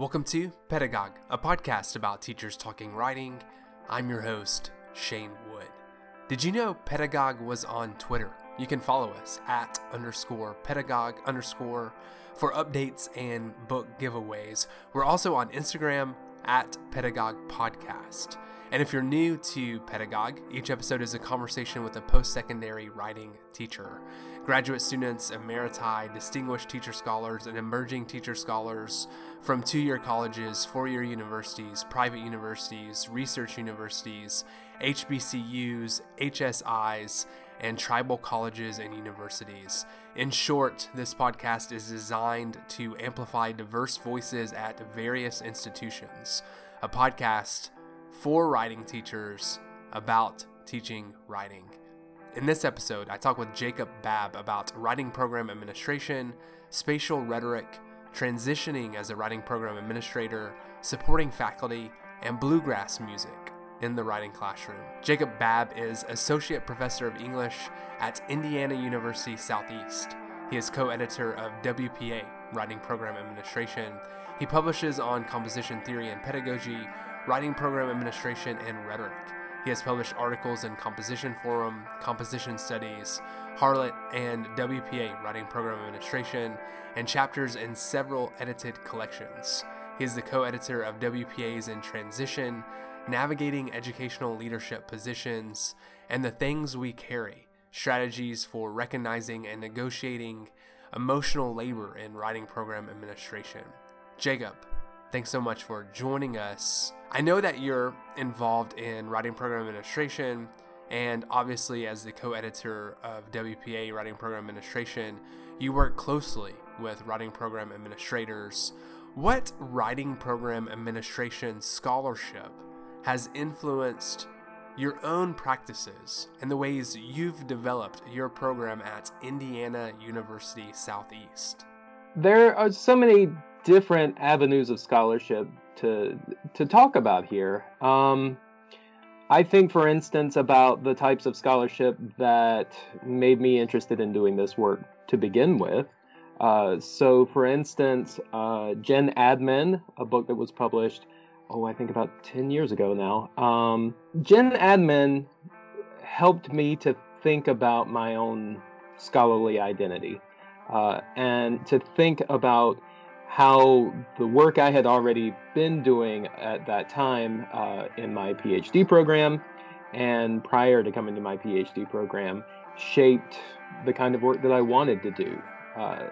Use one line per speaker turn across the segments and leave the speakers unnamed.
Welcome to Pedagogue, a podcast about teachers talking writing. I'm your host, Shane Wood. Did you know Pedagogue was on Twitter? You can follow us at underscore pedagogue underscore for updates and book giveaways. We're also on Instagram at Pedagogue Podcast. And if you're new to Pedagogue, each episode is a conversation with a post secondary writing teacher. Graduate students, emeriti, distinguished teacher scholars, and emerging teacher scholars from two year colleges, four year universities, private universities, research universities, HBCUs, HSIs, and tribal colleges and universities. In short, this podcast is designed to amplify diverse voices at various institutions. A podcast for writing teachers about teaching writing. In this episode, I talk with Jacob Babb about writing program administration, spatial rhetoric, transitioning as a writing program administrator, supporting faculty, and bluegrass music in the writing classroom. Jacob Babb is Associate Professor of English at Indiana University Southeast. He is co editor of WPA, Writing Program Administration. He publishes on composition theory and pedagogy, writing program administration, and rhetoric. He has published articles in Composition Forum, Composition Studies, Harlot, and WPA Writing Program Administration, and chapters in several edited collections. He is the co editor of WPA's In Transition, Navigating Educational Leadership Positions, and The Things We Carry Strategies for Recognizing and Negotiating Emotional Labor in Writing Program Administration. Jacob, thanks so much for joining us. I know that you're involved in writing program administration, and obviously, as the co editor of WPA Writing Program Administration, you work closely with writing program administrators. What writing program administration scholarship has influenced your own practices and the ways you've developed your program at Indiana University Southeast?
There are so many different avenues of scholarship to to talk about here. Um, I think, for instance, about the types of scholarship that made me interested in doing this work to begin with. Uh, so, for instance, uh, Gen Admin, a book that was published, oh, I think about 10 years ago now. Um, Gen Admin helped me to think about my own scholarly identity uh, and to think about how the work I had already been doing at that time uh, in my PhD program and prior to coming to my PhD program shaped the kind of work that I wanted to do. Uh,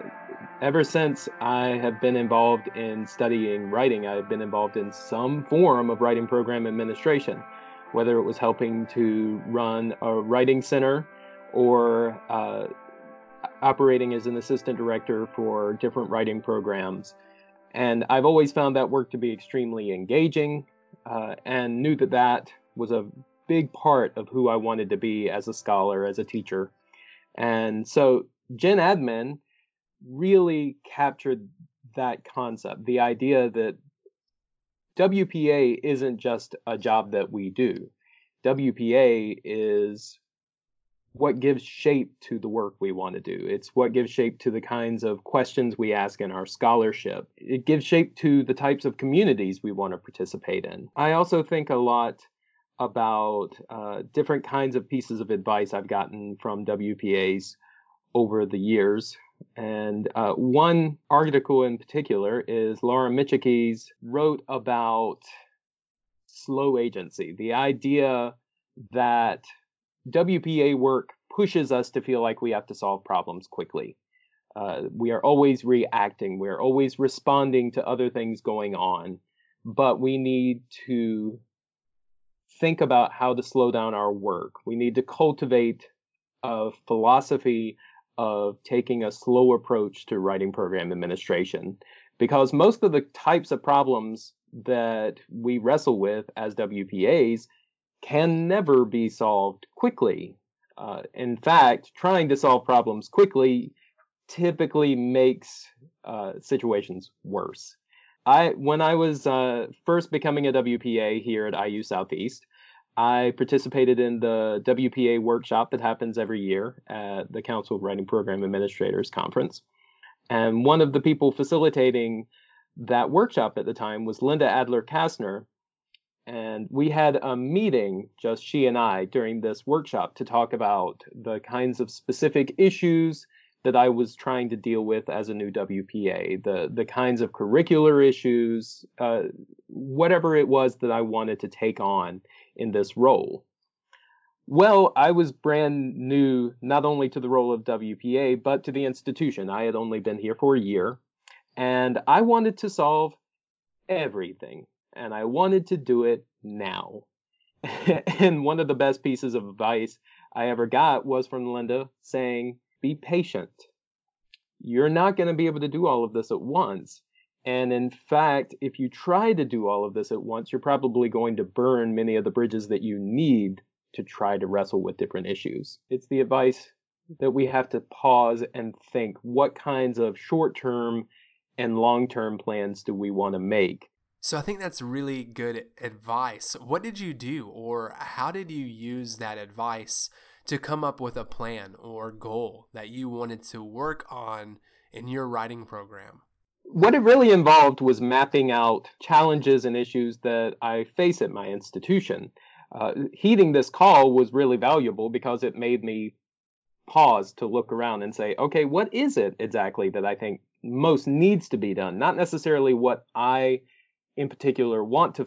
ever since I have been involved in studying writing, I've been involved in some form of writing program administration, whether it was helping to run a writing center or uh, operating as an assistant director for different writing programs. And I've always found that work to be extremely engaging uh, and knew that that was a big part of who I wanted to be as a scholar, as a teacher. And so Gen Admin really captured that concept the idea that WPA isn't just a job that we do. WPA is what gives shape to the work we want to do. It's what gives shape to the kinds of questions we ask in our scholarship. It gives shape to the types of communities we want to participate in. I also think a lot about uh, different kinds of pieces of advice I've gotten from WPAs over the years. And uh, one article in particular is Laura Micciche's wrote about slow agency, the idea that WPA work pushes us to feel like we have to solve problems quickly. Uh, we are always reacting, we're always responding to other things going on, but we need to think about how to slow down our work. We need to cultivate a philosophy of taking a slow approach to writing program administration because most of the types of problems that we wrestle with as WPAs can never be solved quickly. Uh, in fact, trying to solve problems quickly typically makes uh, situations worse. I when I was uh, first becoming a WPA here at IU Southeast, I participated in the WPA workshop that happens every year at the Council of Writing Program Administrators Conference. And one of the people facilitating that workshop at the time was Linda Adler Kassner. And we had a meeting, just she and I, during this workshop to talk about the kinds of specific issues that I was trying to deal with as a new WPA, the the kinds of curricular issues, uh, whatever it was that I wanted to take on in this role. Well, I was brand new not only to the role of WPA but to the institution. I had only been here for a year, and I wanted to solve everything, and I wanted to do it now. and one of the best pieces of advice I ever got was from Linda saying be patient. You're not going to be able to do all of this at once. And in fact, if you try to do all of this at once, you're probably going to burn many of the bridges that you need to try to wrestle with different issues. It's the advice that we have to pause and think what kinds of short term and long term plans do we want to make?
So I think that's really good advice. What did you do, or how did you use that advice to come up with a plan or goal that you wanted to work on in your writing program?
What it really involved was mapping out challenges and issues that I face at my institution. Uh, heeding this call was really valuable because it made me pause to look around and say, okay, what is it exactly that I think most needs to be done? Not necessarily what I in particular want to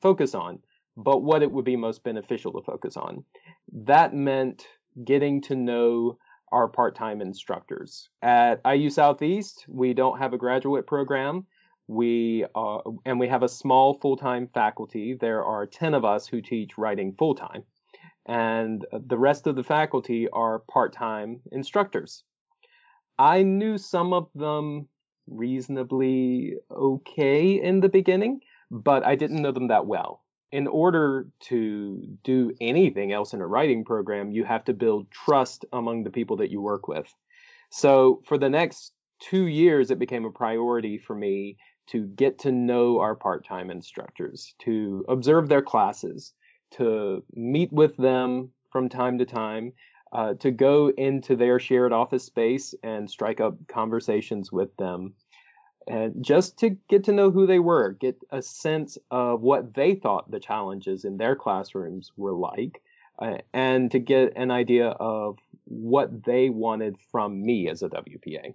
focus on, but what it would be most beneficial to focus on. That meant getting to know our part-time instructors. At IU Southeast, we don't have a graduate program. We uh, and we have a small full-time faculty. There are 10 of us who teach writing full-time. And the rest of the faculty are part-time instructors. I knew some of them reasonably okay in the beginning, but I didn't know them that well in order to do anything else in a writing program, you have to build trust among the people that you work with. So for the next two years, it became a priority for me to get to know our part time instructors, to observe their classes, to meet with them from time to time, uh, to go into their shared office space and strike up conversations with them and just to get to know who they were, get a sense of what they thought the challenges in their classrooms were like, uh, and to get an idea of what they wanted from me as a WPA.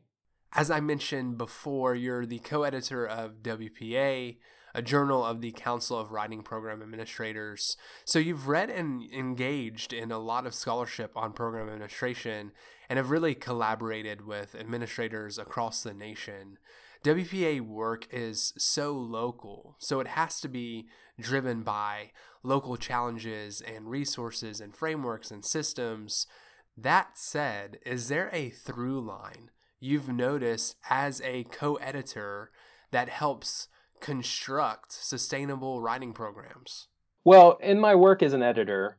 As I mentioned before, you're the co editor of WPA, a journal of the Council of Writing Program Administrators. So you've read and engaged in a lot of scholarship on program administration and have really collaborated with administrators across the nation. WPA work is so local, so it has to be driven by local challenges and resources and frameworks and systems. That said, is there a through line you've noticed as a co editor that helps construct sustainable writing programs?
Well, in my work as an editor,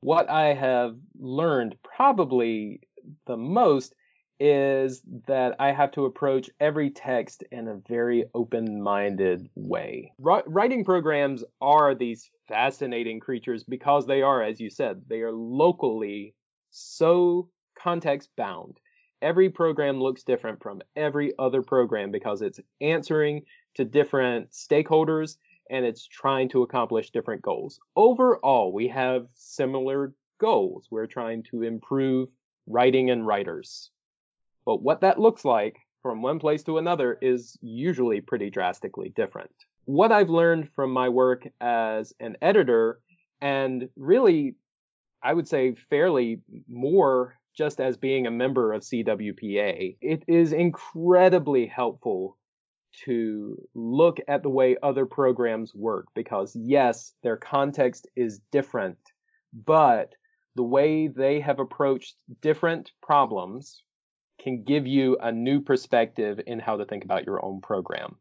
what I have learned probably the most is that I have to approach every text in a very open minded way. Writing programs are these fascinating creatures because they are, as you said, they are locally so context bound. Every program looks different from every other program because it's answering to different stakeholders and it's trying to accomplish different goals. Overall, we have similar goals. We're trying to improve writing and writers. But what that looks like from one place to another is usually pretty drastically different. What I've learned from my work as an editor, and really, I would say fairly more just as being a member of CWPA, it is incredibly helpful to look at the way other programs work because, yes, their context is different, but the way they have approached different problems can give you a new perspective in how to think about your own program.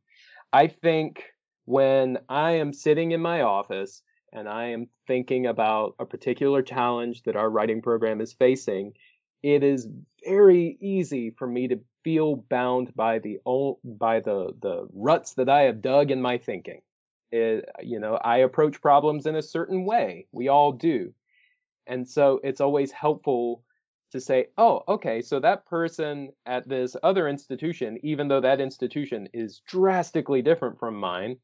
I think when I am sitting in my office and I am thinking about a particular challenge that our writing program is facing, it is very easy for me to feel bound by the by the the ruts that I have dug in my thinking. It, you know, I approach problems in a certain way. We all do. And so it's always helpful to say, oh, okay, so that person at this other institution, even though that institution is drastically different from mine,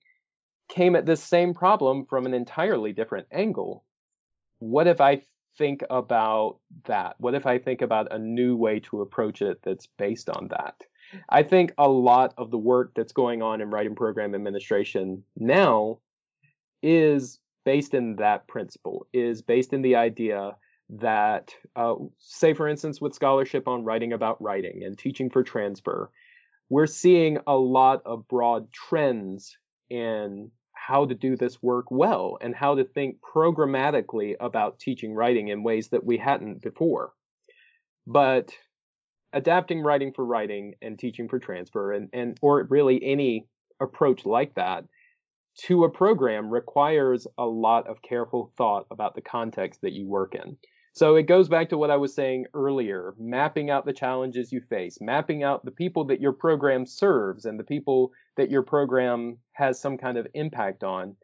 came at this same problem from an entirely different angle. What if I think about that? What if I think about a new way to approach it that's based on that? I think a lot of the work that's going on in writing program administration now is based in that principle, is based in the idea that, uh, say, for instance, with scholarship on writing about writing and teaching for transfer, we're seeing a lot of broad trends in how to do this work well and how to think programmatically about teaching writing in ways that we hadn't before. But adapting writing for writing and teaching for transfer and, and or really any approach like that to a program requires a lot of careful thought about the context that you work in. So it goes back to what I was saying earlier, mapping out the challenges you face, mapping out the people that your program serves and the people that your program has some kind of impact on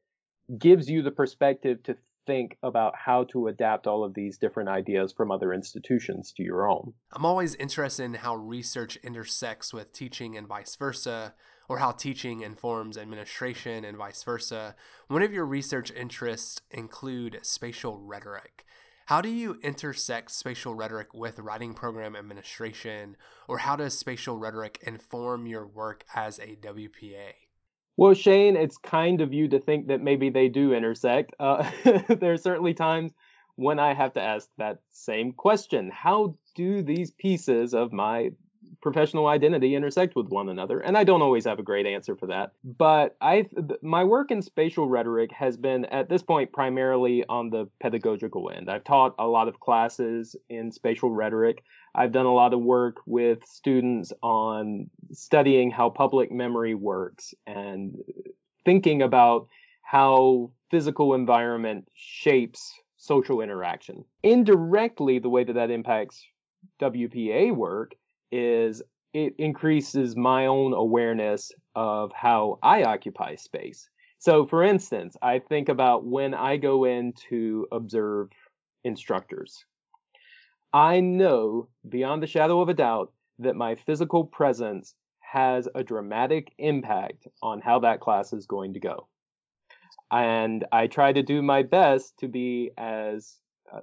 gives you the perspective to think about how to adapt all of these different ideas from other institutions to your own.
I'm always interested in how research intersects with teaching and vice versa, or how teaching informs administration and vice versa. One of your research interests include spatial rhetoric. How do you intersect spatial rhetoric with writing program administration, or how does spatial rhetoric inform your work as a WPA?
Well, Shane, it's kind of you to think that maybe they do intersect. Uh, there are certainly times when I have to ask that same question How do these pieces of my professional identity intersect with one another and i don't always have a great answer for that. But i my work in spatial rhetoric has been at this point primarily on the pedagogical end. I've taught a lot of classes in spatial rhetoric. I've done a lot of work with students on studying how public memory works and thinking about how physical environment shapes social interaction. Indirectly the way that that impacts WPA work is it increases my own awareness of how I occupy space. So, for instance, I think about when I go in to observe instructors. I know beyond the shadow of a doubt that my physical presence has a dramatic impact on how that class is going to go. And I try to do my best to be as uh,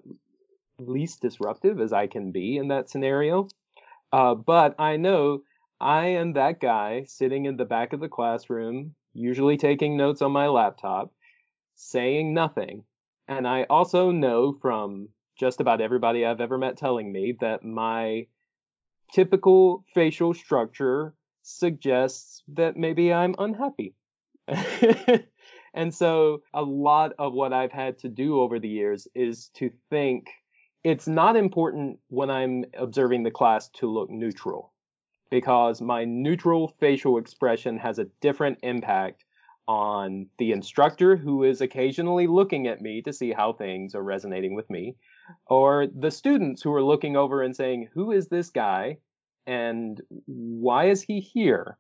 least disruptive as I can be in that scenario. Uh, but I know I am that guy sitting in the back of the classroom, usually taking notes on my laptop, saying nothing. And I also know from just about everybody I've ever met telling me that my typical facial structure suggests that maybe I'm unhappy. and so a lot of what I've had to do over the years is to think it's not important when I'm observing the class to look neutral because my neutral facial expression has a different impact on the instructor who is occasionally looking at me to see how things are resonating with me, or the students who are looking over and saying, Who is this guy? And why is he here?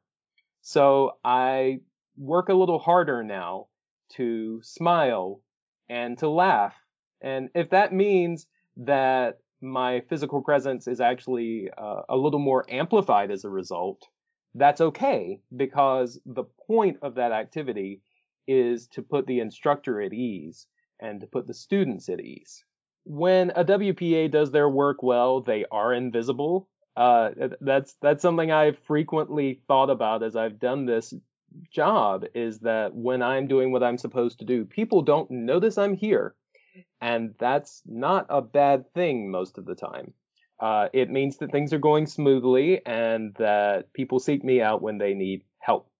So I work a little harder now to smile and to laugh. And if that means that my physical presence is actually uh, a little more amplified as a result, that's okay because the point of that activity is to put the instructor at ease and to put the students at ease. When a WPA does their work well, they are invisible. Uh, that's that's something I've frequently thought about as I've done this job. Is that when I'm doing what I'm supposed to do, people don't notice I'm here and that's not a bad thing most of the time. Uh, it means that things are going smoothly and that people seek me out when they need help.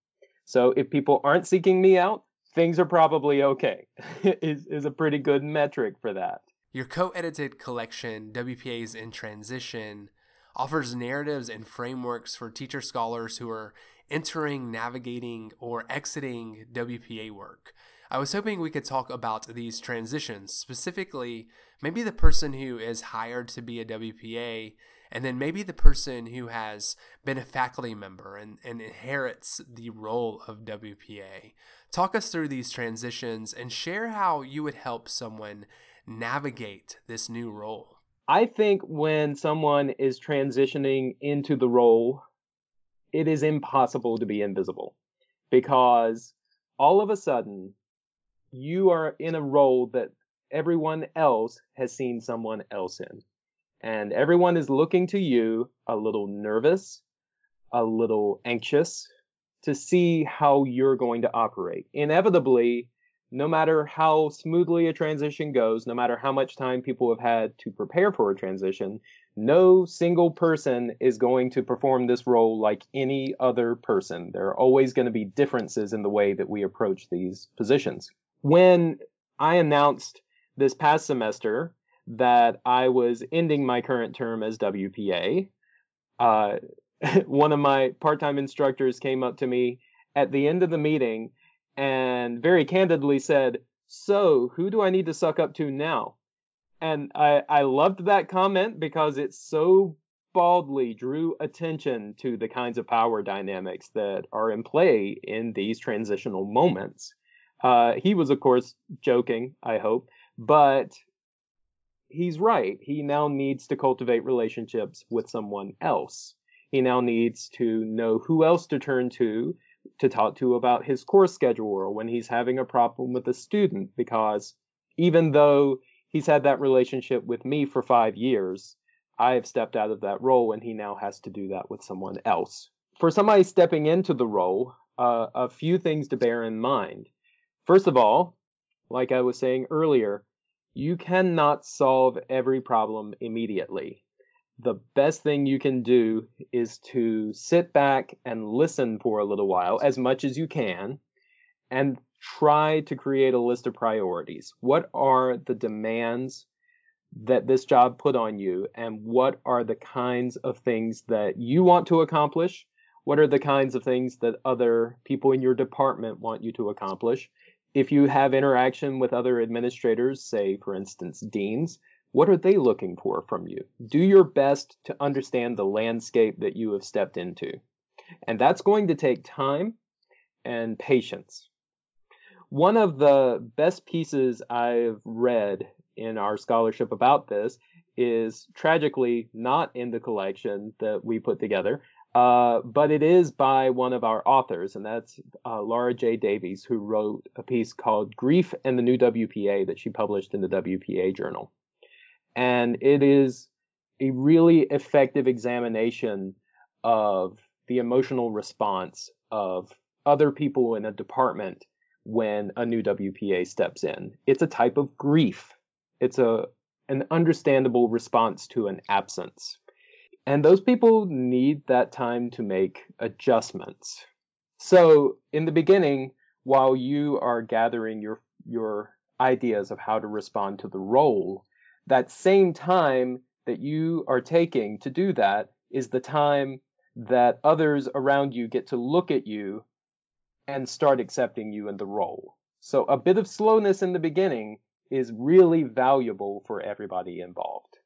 So if people aren't seeking me out, things are probably okay. is is a pretty good metric for that.
Your co-edited collection, WPAs in Transition, offers narratives and frameworks for teacher scholars who are entering, navigating, or exiting WPA work. I was hoping we could talk about these transitions, specifically, maybe the person who is hired to be a WPA, and then maybe the person who has been a faculty member and, and inherits the role of WPA. Talk us through these transitions and share how you would help someone navigate this new role.
I think when someone is transitioning into the role, it is impossible to be invisible because all of a sudden you are in a role that everyone else has seen someone else in. And everyone is looking to you a little nervous, a little anxious to see how you're going to operate. Inevitably, no matter how smoothly a transition goes, no matter how much time people have had to prepare for a transition, no single person is going to perform this role like any other person. There are always going to be differences in the way that we approach these positions. When I announced this past semester that I was ending my current term as WPA, uh, one of my part time instructors came up to me at the end of the meeting and very candidly said, So, who do I need to suck up to now? And I, I loved that comment because it so baldly drew attention to the kinds of power dynamics that are in play in these transitional moments. Uh, he was, of course, joking, I hope, but he's right. He now needs to cultivate relationships with someone else. He now needs to know who else to turn to to talk to about his course schedule or when he's having a problem with a student because even though he's had that relationship with me for five years, I have stepped out of that role and he now has to do that with someone else. For somebody stepping into the role, uh, a few things to bear in mind. First of all, like I was saying earlier, you cannot solve every problem immediately the best thing you can do is to sit back and listen for a little while, as much as you can, and try to create a list of priorities. What are the demands that this job put on you, and what are the kinds of things that you want to accomplish? What are the kinds of things that other people in your department want you to accomplish? If you have interaction with other administrators, say, for instance, deans, what are they looking for from you? Do your best to understand the landscape that you have stepped into. And that's going to take time and patience. One of the best pieces I've read in our scholarship about this is tragically not in the collection that we put together, uh, but it is by one of our authors, and that's uh, Laura J. Davies, who wrote a piece called Grief and the New WPA that she published in the WPA Journal and it is a really effective examination of the emotional response of other people in a department when a new WPA steps in. It's a type of grief. It's a an understandable response to an absence. And those people need that time to make adjustments. So, in the beginning, while you are gathering your your ideas of how to respond to the role, that same time that you are taking to do that is the time that others around you get to look at you and start accepting you in the role. So a bit of slowness in the beginning is really valuable for everybody involved.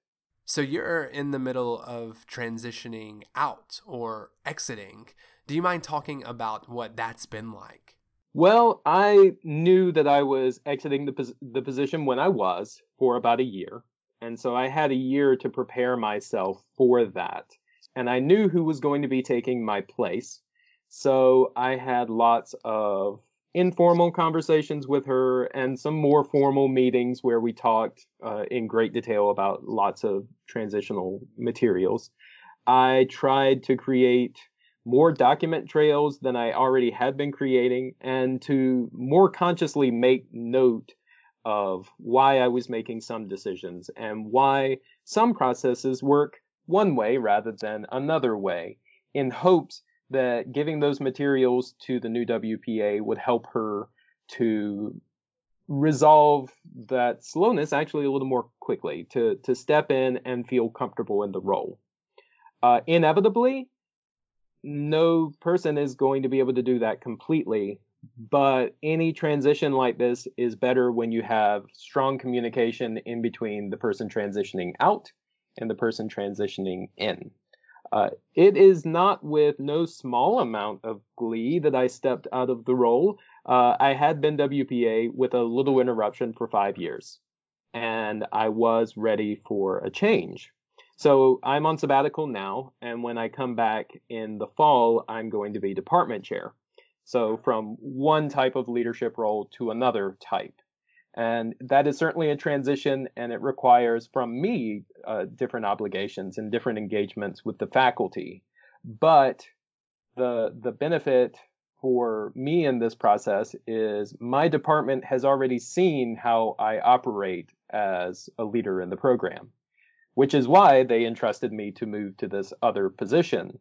So you're in the middle of transitioning out or exiting. Do you mind talking about what that's been like?
Well, I knew that I was exiting the, pos- the position when I was for about a year. And so I had a year to prepare myself for that. And I knew who was going to be taking my place. So I had lots of informal conversations with her and some more formal meetings where we talked uh, in great detail about lots of transitional materials. I tried to create more document trails than I already had been creating and to more consciously make note of why I was making some decisions and why some processes work one way rather than another way in hopes that giving those materials to the new WPA would help her to resolve that slowness actually a little more quickly, to, to step in and feel comfortable in the role. Uh, inevitably, no person is going to be able to do that completely, but any transition like this is better when you have strong communication in between the person transitioning out and the person transitioning in. Uh, it is not with no small amount of glee that I stepped out of the role. Uh, I had been WPA with a little interruption for five years. and I was ready for a change. So I'm on sabbatical now, and when I come back in the fall, I'm going to be department chair. So from one type of leadership role to another type. And that is certainly a transition, and it requires from me uh, different obligations and different engagements with the faculty. But the the benefit for me in this process is my department has already seen how I operate as a leader in the program which is why they entrusted me to move to this other position.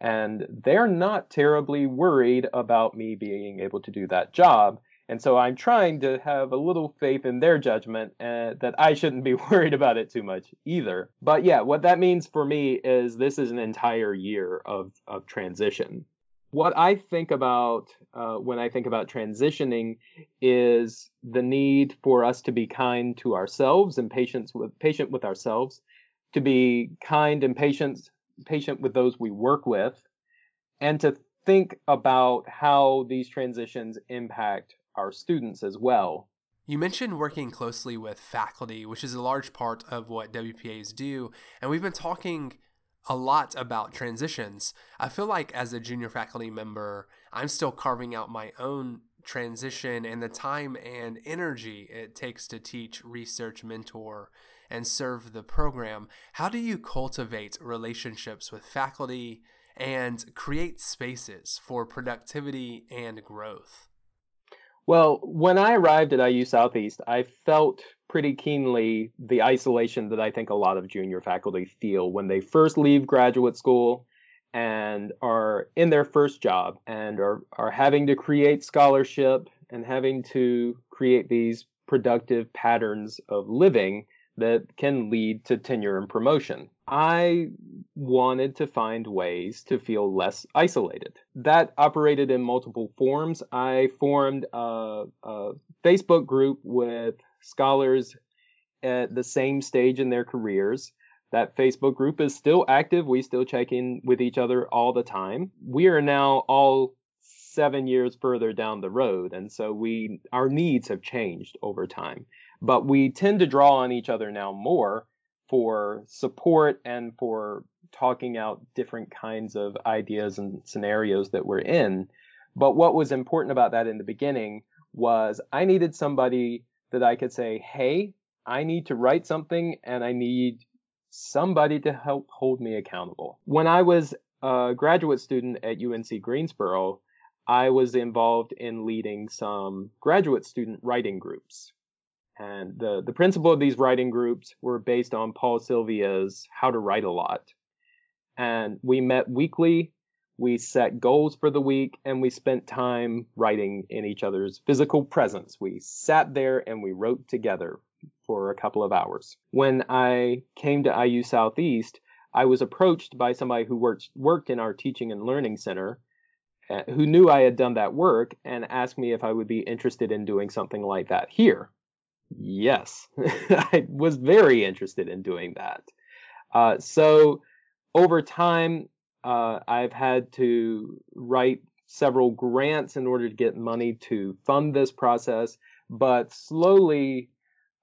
And they're not terribly worried about me being able to do that job. And so I'm trying to have a little faith in their judgment uh, that I shouldn't be worried about it too much either. But yeah, what that means for me is this is an entire year of, of transition. What I think about uh, when I think about transitioning is the need for us to be kind to ourselves and patience with patient with ourselves to be kind and patient patient with those we work with and to think about how these transitions impact our students as well.
You mentioned working closely with faculty, which is a large part of what WPAs do, and we've been talking a lot about transitions. I feel like as a junior faculty member, I'm still carving out my own transition and the time and energy it takes to teach, research, mentor, and serve the program, how do you cultivate relationships with faculty and create spaces for productivity and growth?
Well, when I arrived at IU Southeast, I felt pretty keenly the isolation that I think a lot of junior faculty feel when they first leave graduate school and are in their first job and are, are having to create scholarship and having to create these productive patterns of living that can lead to tenure and promotion. I wanted to find ways to feel less isolated. That operated in multiple forms. I formed a, a Facebook group with scholars at the same stage in their careers. That Facebook group is still active. We still check in with each other all the time. We are now all seven years further down the road, and so we our needs have changed over time but we tend to draw on each other now more for support and for talking out different kinds of ideas and scenarios that we're in. But what was important about that in the beginning was I needed somebody that I could say, hey, I need to write something and I need somebody to help hold me accountable. When I was a graduate student at UNC Greensboro, I was involved in leading some graduate student writing groups. And the, the principle of these writing groups were based on Paul Silvia's How to Write a Lot. And we met weekly, we set goals for the week, and we spent time writing in each other's physical presence. We sat there and we wrote together for a couple of hours. When I came to IU Southeast, I was approached by somebody who worked worked in our teaching and learning center uh, who knew I had done that work and asked me if I would be interested in doing something like that here. Yes, I was very interested in doing that. Uh, so over time, uh, I've had to write several grants in order to get money to fund this process, but slowly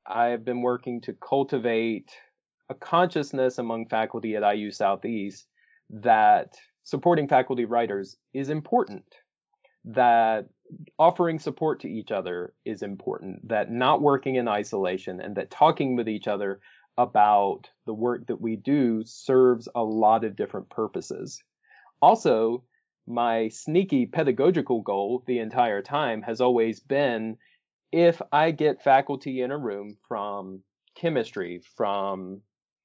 I've been working to cultivate a consciousness among faculty at IU Southeast that supporting faculty writers is important, that offering support to each other is important, that not working in isolation and that talking with each other about the work that we do serves a lot of different purposes. Also, my sneaky pedagogical goal the entire time has always been if I get faculty in a room from chemistry, from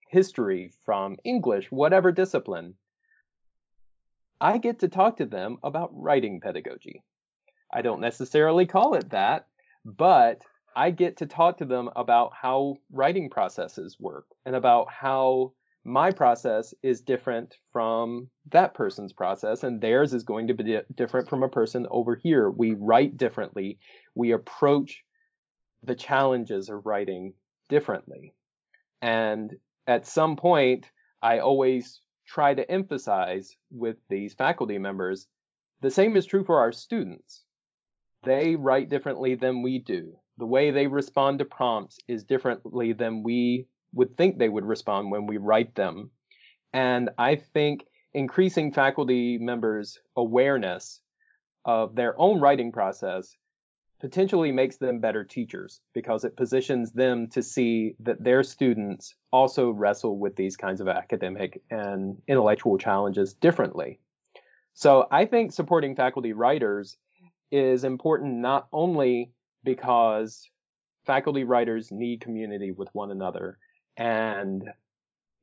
history, from English, whatever discipline, I get to talk to them about writing pedagogy. I don't necessarily call it that, but I get to talk to them about how writing processes work and about how my process is different from that person's process and theirs is going to be different from a person over here. We write differently. We approach the challenges of writing differently. And at some point, I always try to emphasize with these faculty members the same is true for our students they write differently than we do. the way they respond to prompts is differently than we would think they would respond when we write them. And I think increasing faculty members' awareness of their own writing process potentially makes them better teachers because it positions them to see that their students also wrestle with these kinds of academic and intellectual challenges differently. So I think supporting faculty writers is important not only because faculty writers need community with one another and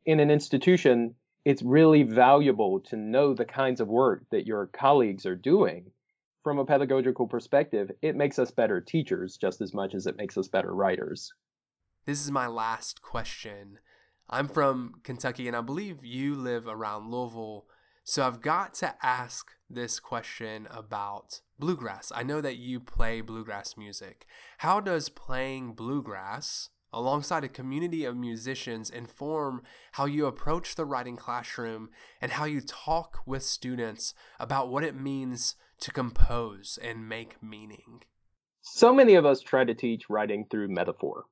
in an institution it's really valuable to know the kinds of work that your colleagues are doing from a pedagogical perspective, it makes us better teachers just as much as it makes us better writers.
This is my last question. I'm from Kentucky, and I believe you live around Louisville. So I've got to ask this question about bluegrass. I know that you play bluegrass music. How does playing bluegrass alongside a community of musicians inform how you approach the writing classroom and how you talk with students about what it means to compose and make meaning?
So many of us try to teach writing through metaphor.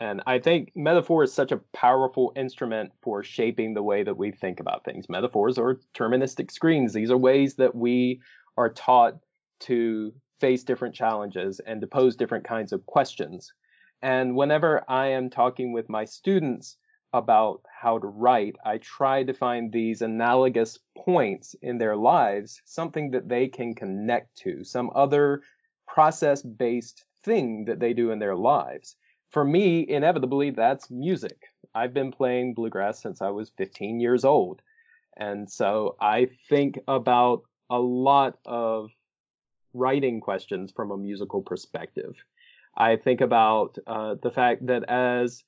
And I think metaphor is such a powerful instrument for shaping the way that we think about things. Metaphors are terministic screens. These are ways that we are taught to face different challenges and to pose different kinds of questions. And whenever I am talking with my students about how to write, I try to find these analogous points in their lives, something that they can connect to, some other process based thing that they do in their lives. For me, inevitably, that's music. I've been playing bluegrass since I was 15 years old. And so I think about a lot of writing questions from a musical perspective. I think about uh, the fact that as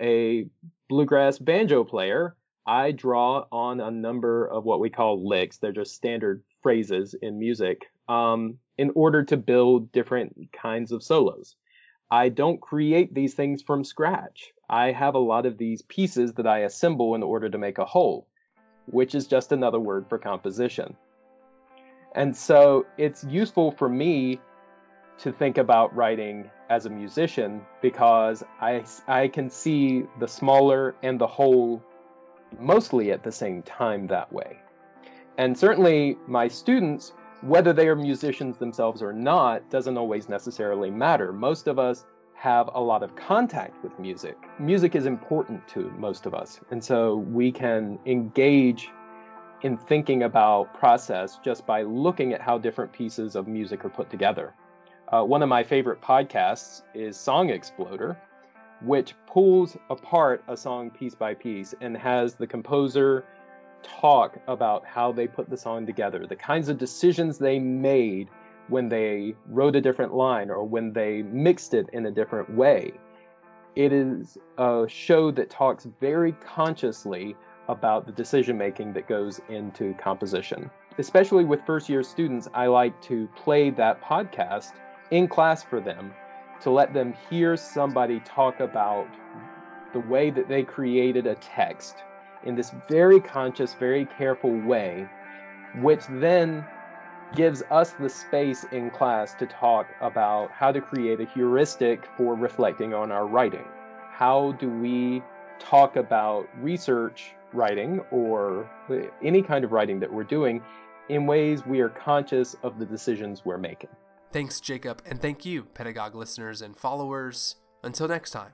a bluegrass banjo player, I draw on a number of what we call licks. They're just standard phrases in music um, in order to build different kinds of solos. I don't create these things from scratch. I have a lot of these pieces that I assemble in order to make a whole, which is just another word for composition. And so it's useful for me to think about writing as a musician because I, I can see the smaller and the whole mostly at the same time that way. And certainly my students, whether they are musicians themselves or not, doesn't always necessarily matter. Most of us have a lot of contact with music. Music is important to most of us. And so we can engage in thinking about process just by looking at how different pieces of music are put together. Uh, one of my favorite podcasts is Song Exploder, which pulls apart a song piece by piece and has the composer talk about how they put the song together, the kinds of decisions they made when they wrote a different line or when they mixed it in a different way. It is a show that talks very consciously about the decision making that goes into composition. Especially with first year students, I like to play that podcast in class for them to let them hear somebody talk about the way that they created a text in this very conscious, very careful way, which then gives us the space in class to talk about how to create a heuristic for reflecting on our writing. How do we talk about research writing or any kind of writing that we're doing in ways we are conscious of the decisions we're making?
Thanks, Jacob, and thank you, Pedagogue listeners and followers. Until next time.